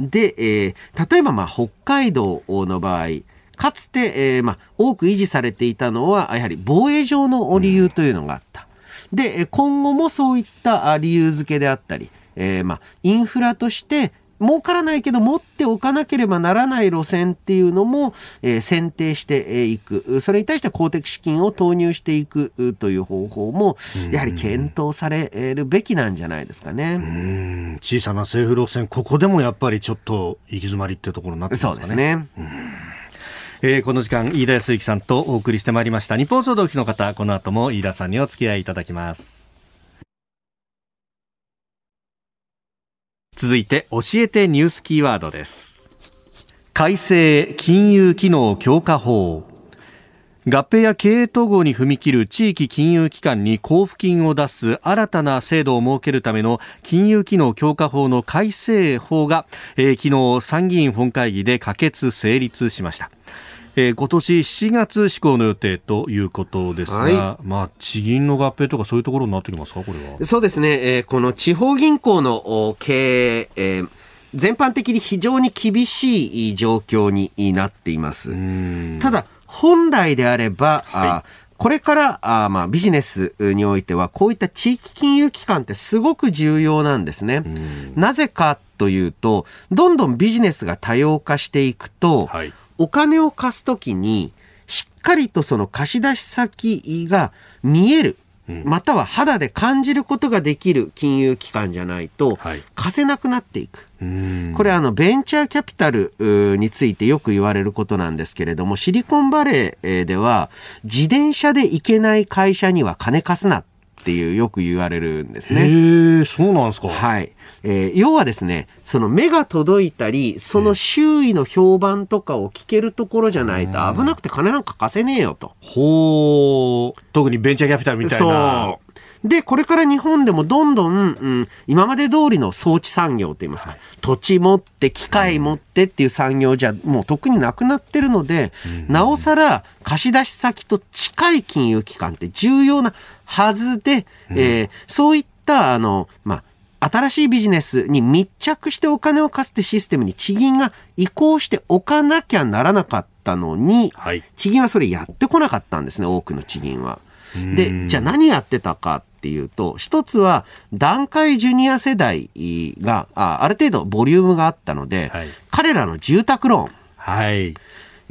い、で、えー、例えばまあ北海道の場合、かつて、えー、まあ、多く維持されていたのは、やはり防衛上の理由というのがあった。で、今後もそういった理由付けであったり、えー、まあ、インフラとして儲からないけど持っておかなければならない路線っていうのも、えー、選定していく。それに対して公的資金を投入していくという方法も、やはり検討されるべきなんじゃないですかね。
小さな政府路線、ここでもやっぱりちょっと行き詰まりっていうところになってますかね。そうですね。えー、この時間、飯田康之さんとお送りしてまいりました。日本総動機の方、この後も飯田さんにお付き合いいただきます。続いて教えてニュースキーワードです改正金融機能強化法合併や経営統合に踏み切る地域金融機関に交付金を出す新たな制度を設けるための金融機能強化法の改正法が、えー、昨日参議院本会議で可決成立しました。えー、今年7月施行の予定ということですが、はい、まあ、地銀の合併とかそういうところになってきますか、これは。
そうですね、えー、この地方銀行の経営、えー全般的に非常に厳しい状況になっています。ただ、本来であれば、はい、これからあまあビジネスにおいてはこういった地域金融機関ってすごく重要なんですね。なぜかというとどんどんビジネスが多様化していくと、はい、お金を貸すときにしっかりとその貸し出し先が見えるまたは肌で感じることができる金融機関じゃないと、貸せなくなっていく。これあの、ベンチャーキャピタルについてよく言われることなんですけれども、シリコンバレーでは、自転車で行けない会社には金貸すなっていうよく言われるんですね。
へえ、そうなんですか。
はい。えー、要はですね、その目が届いたり、その周囲の評判とかを聞けるところじゃないと危なくて金なんか貸せねえよと。
ほう。特にベンチャーキャピタルみたいな。
そう。で、これから日本でもどんどん、うん、今まで通りの装置産業って言いますか、はい、土地持って、機械持ってっていう産業じゃ、もう特になくなってるので、うん、なおさら貸し出し先と近い金融機関って重要なはずで、うん、えー、そういった、あの、まあ、新しいビジネスに密着してお金を貸すってシステムに地銀が移行しておかなきゃならなかったのに、はい、地銀はそれやってこなかったんですね、多くの地銀は。で、じゃあ何やってたかっていうと、一つは段階ジュニア世代があある程度ボリュームがあったので、はい、彼らの住宅ローン。
はい。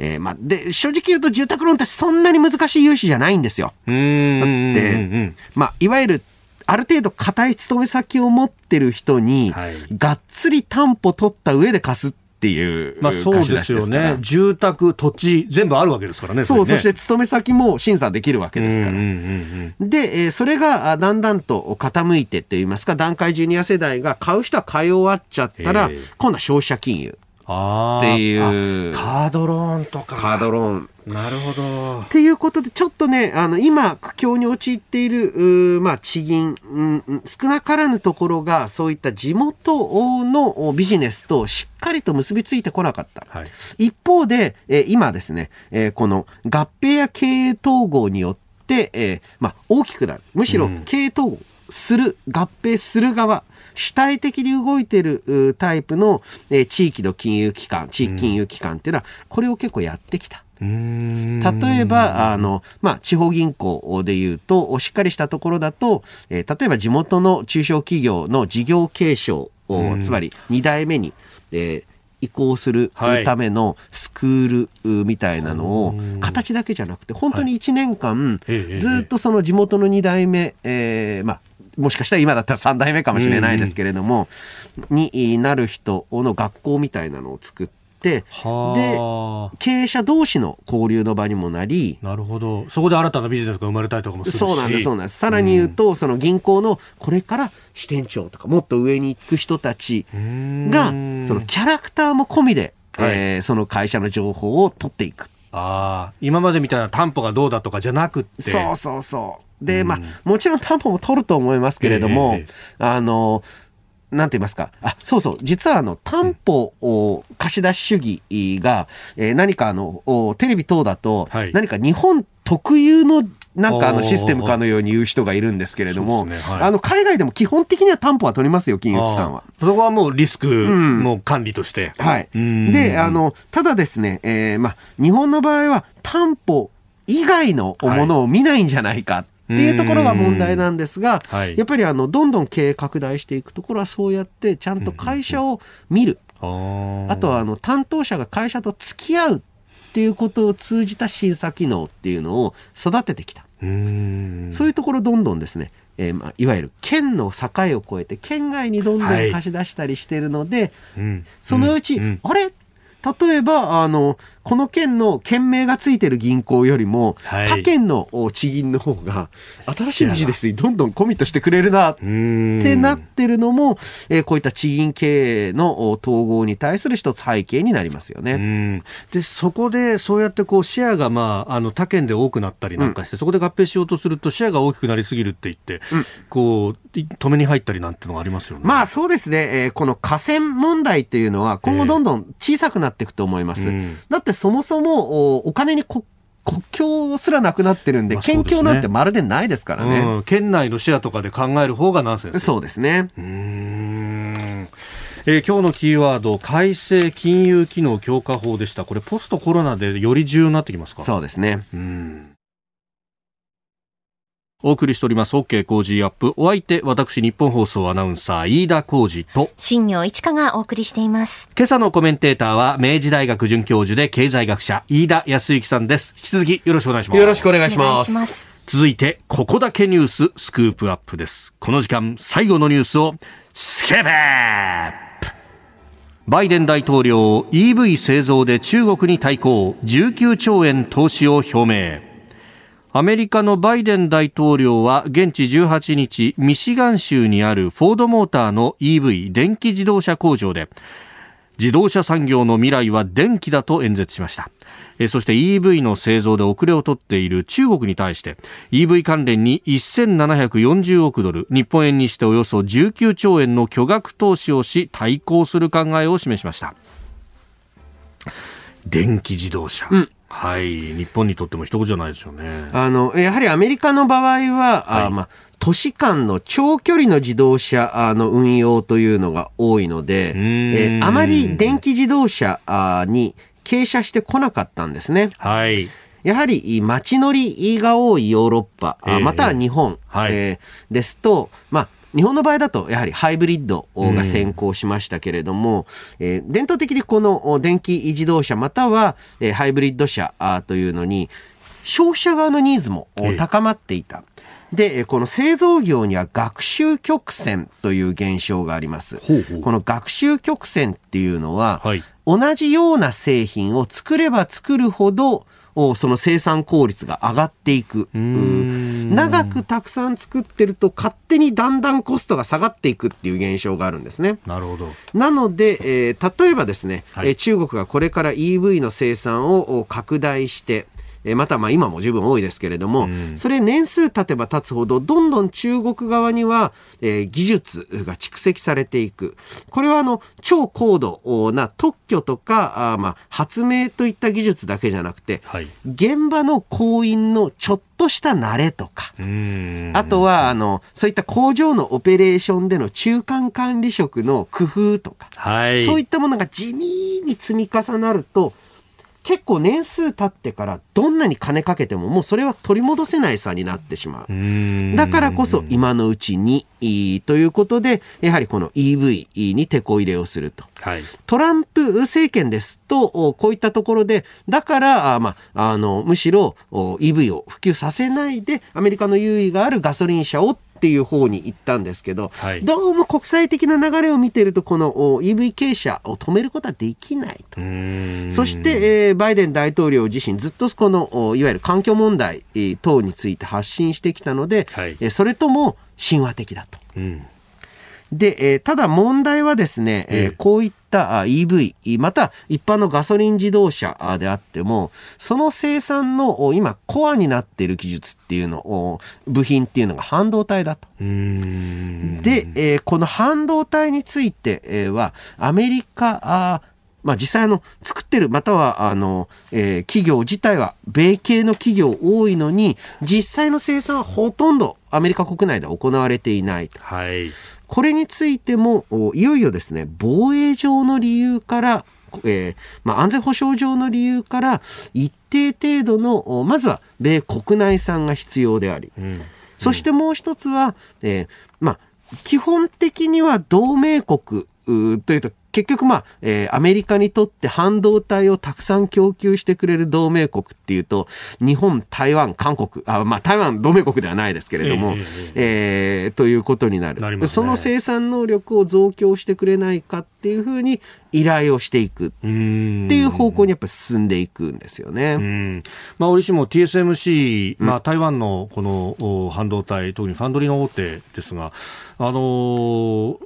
えー、まあ、で、正直言うと住宅ローンってそんなに難しい融資じゃないんですよ。だって、まあ、いわゆるある程度固い勤め先を持ってる人に、はい、がっつり担保取った上で貸すっていうまあそうですよね。
住宅、土地、全部あるわけですからね。
そう、ね、そして勤め先も審査できるわけですから。で、えー、それがだんだんと傾いてって言いますか、段階ジュニア世代が買う人は買い終わっちゃったら、今度は消費者金融。っていう。
カードローンとか。
カードローン。
なるほど。
っていうことで、ちょっとね、あの、今、苦境に陥っている、まあ、地銀、うん、少なからぬところが、そういった地元のビジネスとしっかりと結びついてこなかった。はい、一方で、えー、今ですね、えー、この合併や経営統合によって、えー、まあ、大きくなる。むしろ、経営統合する、うん、合併する側、主体的に動いてるタイプの、えー、地域の金融機関、地域金融機関っていうのは、これを結構やってきた。例えば、あの、まあ、地方銀行で言うと、しっかりしたところだと、えー、例えば地元の中小企業の事業継承を、つまり2代目に、えー、移行するためのスクールみたいなのを、形だけじゃなくて、本当に1年間、ずっとその地元の2代目、えー、まあ、もしかしたら今だったら3代目かもしれないですけれども、になる人の学校みたいなのを作って、で、経営者同士の交流の場にもなり、
なるほど。そこで新たなビジネスが生まれたりとかもするし
そうなんです、そうなんです。さらに言うと、うん、その銀行のこれから支店長とかもっと上に行く人たちが、そのキャラクターも込みで、はい、えー、その会社の情報を取っていく。
ああ、今までみたいな担保がどうだとかじゃなくて。
そうそうそう。で、まあ、もちろん担保も取ると思いますけれども、えー、あの、なんて言いますか。あ、そうそう。実はあの、担保を貸し出し主義が、えー、何かあの、テレビ等だと、はい、何か日本特有のなんかあのシステムかのように言う人がいるんですけれども、ねはい、あの海外でも基本的には担保は取りますよ、金融機関は。
そこはもうリスクの管理として。
うん、はい。で、あの、ただですね、えー、まあ、日本の場合は担保以外のものを見ないんじゃないか。っていうところが問題なんですが、はい、やっぱりあのどんどん経営拡大していくところはそうやってちゃんと会社を見る、あとはあの担当者が会社と付き合うっていうことを通じた審査機能っていうのを育ててきた。そういうところどんどんですね。えーまあ、いわゆる県の境を越えて県外にどんどん貸し出したりしてるので、はい、そのうち、うん、あれ？例えばあのこの県の県名がついてる銀行よりも、はい、他県の地銀の方が、新しいビジネスにどんどんコミットしてくれるなってなってるのも、えー、こういった地銀経営の統合に対する一つ背景になりますよね。
で、そこでそうやってこうシェアが、まあ、あの他県で多くなったりなんかして、うん、そこで合併しようとするとシェアが大きくなりすぎるって言って、うん、こう、止めに入ったりなんてのがありますよね。
まあそうですね、えー、この河川問題っていうのは今後どんどん小さくなっていくと思います。えー、だってそもそもお金にこ国境すらなくなってるんで、県境なんてまるでないですからね、
うん、県内のシェアとかで考える方がナンセンス。
そうですね。
うん。えー、今日のキーワード改正金融機能強化法でした。これポストコロナでより重要になってきますか？
そうですね。
うんお送りしております。OK 工事アップ。お相手私日本放送アナウンサー飯田浩二と
新業一華がお送りしています。
今朝のコメンテーターは明治大学准教授で経済学者飯田康之さんです。引き続きよろしくお願いします。
よろしくお願いします。
続いてここだけニューススクープアップです。この時間最後のニュースをスケベバイデン大統領 EV 製造で中国に対抗。19兆円投資を表明アメリカのバイデン大統領は現地18日ミシガン州にあるフォードモーターの EV 電気自動車工場で自動車産業の未来は電気だと演説しました。そして EV の製造で遅れを取っている中国に対して EV 関連に1740億ドル日本円にしておよそ19兆円の巨額投資をし対抗する考えを示しました。電気自動車、うん。はい、日本にとっても一言じゃないですよね。
あの、やはりアメリカの場合は、はい、あまあ、都市間の長距離の自動車の運用というのが多いので、えあまり電気自動車に傾斜してこなかったんですね。
はい。
やはり街乗りが多いヨーロッパ、えー、または日本、はい、えー、ですと、まあ、日本の場合だとやはりハイブリッドが先行しましたけれども、うん、えー、伝統的にこの電気自動車または、えー、ハイブリッド車というのに消費者側のニーズも高まっていた。で、この製造業には学習曲線という現象があります。ほうほうこの学習曲線っていうのは、はい、同じような製品を作れば作るほどその生産効率が上がっていく。長くたくさん作ってると勝手にだんだんコストが下がっていくっていう現象があるんですね。
なるほど。
なので、えー、例えばですね、はい、中国がこれから EV の生産を拡大して、えまたまあ今も十分多いですけれども、うん、それ年数経てば経つほど、どんどん中国側には、えー、技術が蓄積されていく。これはあの、超高度な特許とか、あまあ、発明といった技術だけじゃなくて、はい、現場の行員のちょっとした慣れとか、あとは、あの、そういった工場のオペレーションでの中間管理職の工夫とか、はい、そういったものが地味に積み重なると、結構年数経ってからどんなに金かけてももうそれは取り戻せない差になってしまう。だからこそ今のうちにということで、やはりこの EV に手こ入れをすると。はい、トランプ政権ですと、こういったところで、だから、まあ、あの、むしろ EV を普及させないで、アメリカの優位があるガソリン車をっていう方に行ったんですけど、はい、どうも国際的な流れを見てると、この EV 傾斜を止めることはできないと。そして、えー、バイデン大統領自身ずっとこの、いわゆる環境問題等について発信してきたので、はい、それとも神話的だと。うんで、えー、ただ問題はですね、えー、こういった EV、また一般のガソリン自動車であっても、その生産の今コアになっている技術っていうのを、部品っていうのが半導体だと。で、えー、この半導体については、アメリカ、あまあ、実際あの作ってるまたはあの、えー、企業自体は米系の企業多いのに実際の生産はほとんどアメリカ国内で行われていない。
はい、
これについても、いよいよですね、防衛上の理由から、えー、まあ、安全保障上の理由から、一定程度の、まずは米国内産が必要であり、うん、そしてもう一つは、えー、まあ、基本的には同盟国というと、結局まあ、えー、アメリカにとって半導体をたくさん供給してくれる同盟国っていうと、日本、台湾、韓国、あまあ台湾同盟国ではないですけれども、えー、えー、ということになる。な、ね、その生産能力を増強してくれないかっていうふうに依頼をしていくっていう方向にやっぱり進んでいくんですよね。
まあ、折しも TSMC、まあ、台湾のこの半導体、特にファンドリーの大手ですが、あのー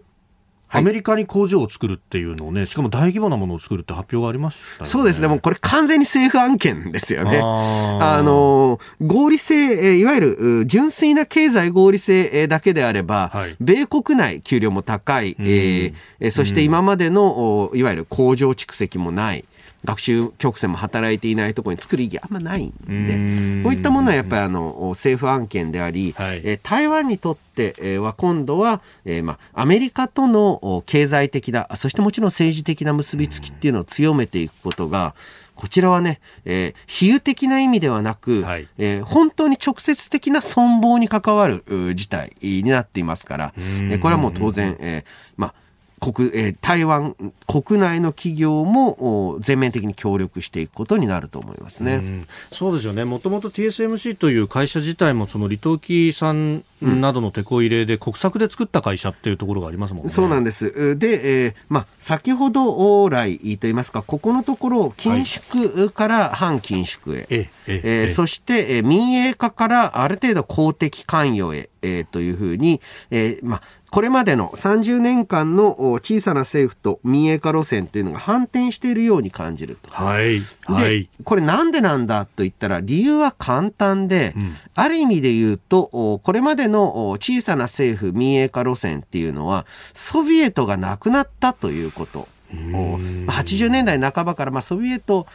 アメリカに工場を作るっていうのをね、しかも大規模なものを作るって発表がありました、
ね、そうですね。もうこれ完全に政府案件ですよね。ああの、合理性、いわゆる純粋な経済合理性だけであれば、はい、米国内給料も高い、えー、そして今までの、いわゆる工場蓄積もない。学習曲線も働いていないところに作る意義あんまないんで、こういったものはやっぱりあの政府案件であり、はい、え台湾にとっては今度は、えー、まあ、アメリカとの経済的な、そしてもちろん政治的な結びつきっていうのを強めていくことが、こちらはね、えー、比喩的な意味ではなく、はい、えー、本当に直接的な存亡に関わる事態になっていますから、えこれはもう当然、えー、まあ国、えー、台湾国内の企業も全面的に協力していくことになると思いますね。う
そうですよね。もともと TSMC という会社自体もその李登輝さんなどの手こ入れで国策で作った会社っていうところがありますもんね。
そうなんです。で、えー、まあ先ほど来と言いますか、ここのところ緊縮から反緊縮へ、はい、えええー、そして、えー、民営化からある程度公的関与へ、えー、というふうに、えー、まあこれまでの30年間の小さな政府と民営化路線というのが反転しているように感じると。
はい。はい、
これなんでなんだと言ったら理由は簡単で、うん、ある意味で言うと、これまでの小さな政府民営化路線っていうのは、ソビエトがなくなったということ。80年代半ばから、まあ、ソビエト、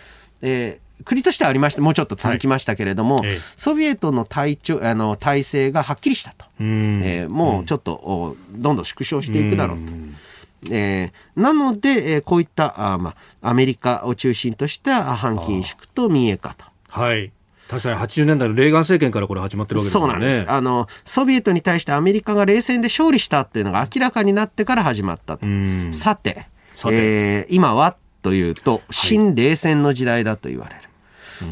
えー国としてはありまして、もうちょっと続きましたけれども、はい、ソビエトの体調あの体制がはっきりしたと、えー、もうちょっとどんどん縮小していくだろうと。えー、なので、えー、こういったあ、まあ、アメリカを中心とした反緊縮と民営化と。
はい確かに80年代のレーガン政権からこれ始まってるわけですね。そうなんです。
あの、ソビエトに対してアメリカが冷戦で勝利したっていうのが明らかになってから始まったと。さて、さてえー、今はというと、新冷戦の時代だと言われる。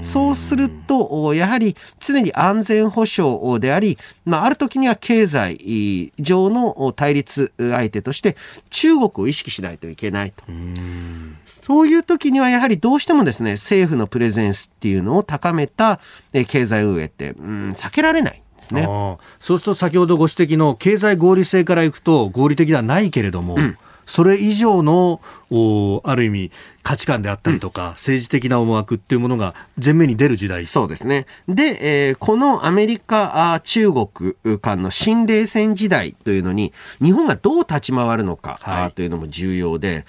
そうすると、やはり常に安全保障であり、まあ、ある時には経済上の対立相手として中国を意識しないといけないと。そういう時にはやはりどうしてもですね、政府のプレゼンスっていうのを高めた経済運営って、うん、避けられない。ね、
そうすると先ほどご指摘の経済合理性からいくと合理的ではないけれども、うんそれ以上のある意味価値観であったりとか、うん、政治的な思惑っていうものが前面に出る時代。
そうですね。で、えー、このアメリカ、中国間の新冷戦時代というのに、日本がどう立ち回るのか、はい、というのも重要で、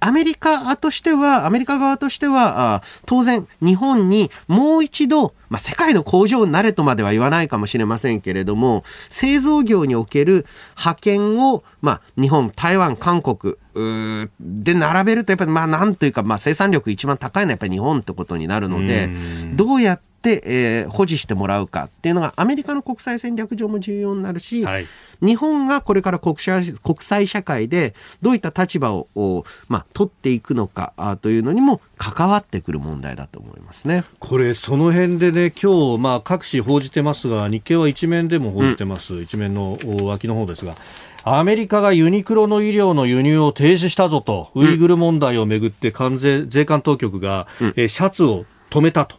アメリカとしては、アメリカ側としては、当然、日本にもう一度、まあ、世界の工場になれとまでは言わないかもしれませんけれども、製造業における派遣を、まあ、日本、台湾、韓国、で並べるとやっぱりまあなんというかまあ生産力一番高いのはやっぱり日本ってことになるのでどうやって、えー、保持してもらうかっていうのがアメリカの国際戦略上も重要になるし、はい、日本がこれから国際国際社会でどういった立場を、まあ、取っていくのかというのにも関わってくる問題だと思いますね。
これ、その辺でね、今日、まあ各紙報じてますが、日経は一面でも報じてます、うん、一面の脇の方ですが。アメリカがユニクロの医療の輸入を停止したぞと、ウイグル問題をめぐって関税税関当局が、うん、えシャツを止めたと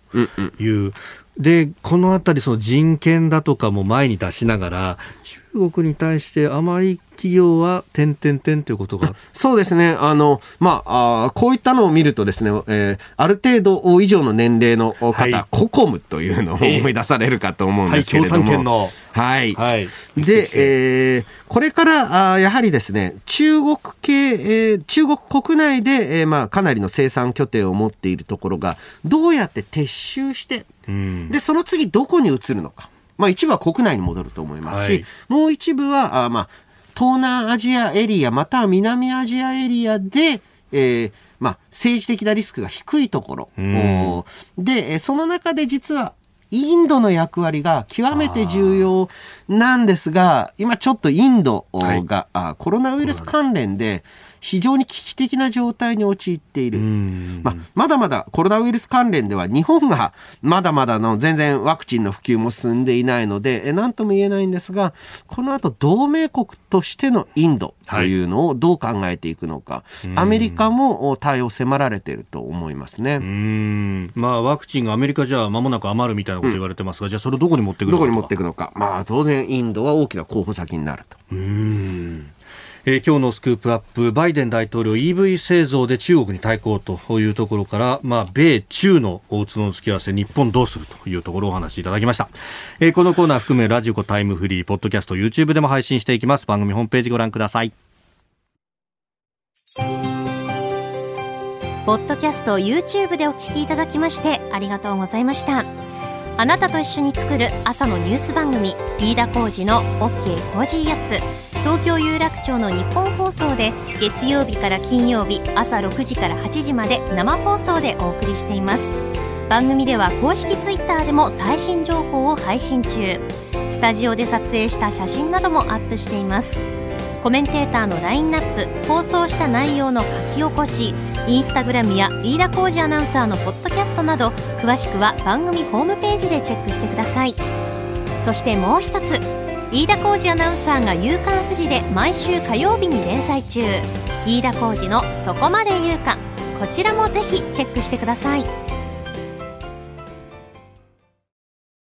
いう、で、このあたり、その人権だとかも前に出しながら、中国に対してあまり企業は点々点ということが
そうですね。あの、まあ、あこういったのを見るとですね、えー、ある程度以上の年齢の方、はい、ココムというのを思い出されるかと思うんですけれども。はい。はい。で、えー、これからあやはりですね、中国系、えー、中国国内で、えー、まあ、かなりの生産拠点を持っているところが、どうやって撤収して、うん、で、その次どこに移るのか。まあ、一部は国内に戻ると思いますし、はい、もう一部は、あまあ、東南アジアエリア、または南アジアエリアで、えー、まあ、政治的なリスクが低いところ。で、その中で実はインドの役割が極めて重要なんですが、今ちょっとインドが、はい、コロナウイルス関連で、非常に危機的な状態に陥っている。まあ、まだまだコロナウイルス関連では日本がまだまだの全然ワクチンの普及も進んでいないので、何とも言えないんですが、この後同盟国としてのインドというのをどう考えていくのか、はい、アメリカも対応を迫られていると思いますね。
まあ、ワクチンがアメリカじゃ間もなく余るみたいなこと言われてますが、うん、じゃあそれをどこに持っていくの
か。どこに持っていくのか。まあ、当然インドは大きな候補先になると。
うんえー、今日のスクープアップ、バイデン大統領 EV 製造で中国に対抗というところから、まあ、米中の大津の付き合わせ、日本どうするというところをお話しいただきました。えー、このコーナー含め、ラジコタイムフリー、ポッドキャスト、YouTube でも配信していきます。番組ホームページご覧ください。
ポッドキャスト、YouTube でお聞きいただきまして、ありがとうございました。あなたと一緒に作る朝のニュース番組、飯田浩司の OK Cozy up。東京有楽町のニッポン放送で月曜日から金曜日朝6時から8時まで生放送でお送りしています。番組では公式 Twitter でも最新情報を配信中。スタジオで撮影した写真などもアップしています。コメンテーターのラインナップ放送した内容の書き起こしインスタグラムや飯田浩二アナウンサーのポッドキャストなど詳しくは番組ホームページでチェックしてください。そしてもう一つ。飯田浩二アナウンサーが「夕刊富士」で毎週火曜日に連載中。飯田浩二の「そこまで言うか」こちらもぜひチェックしてください。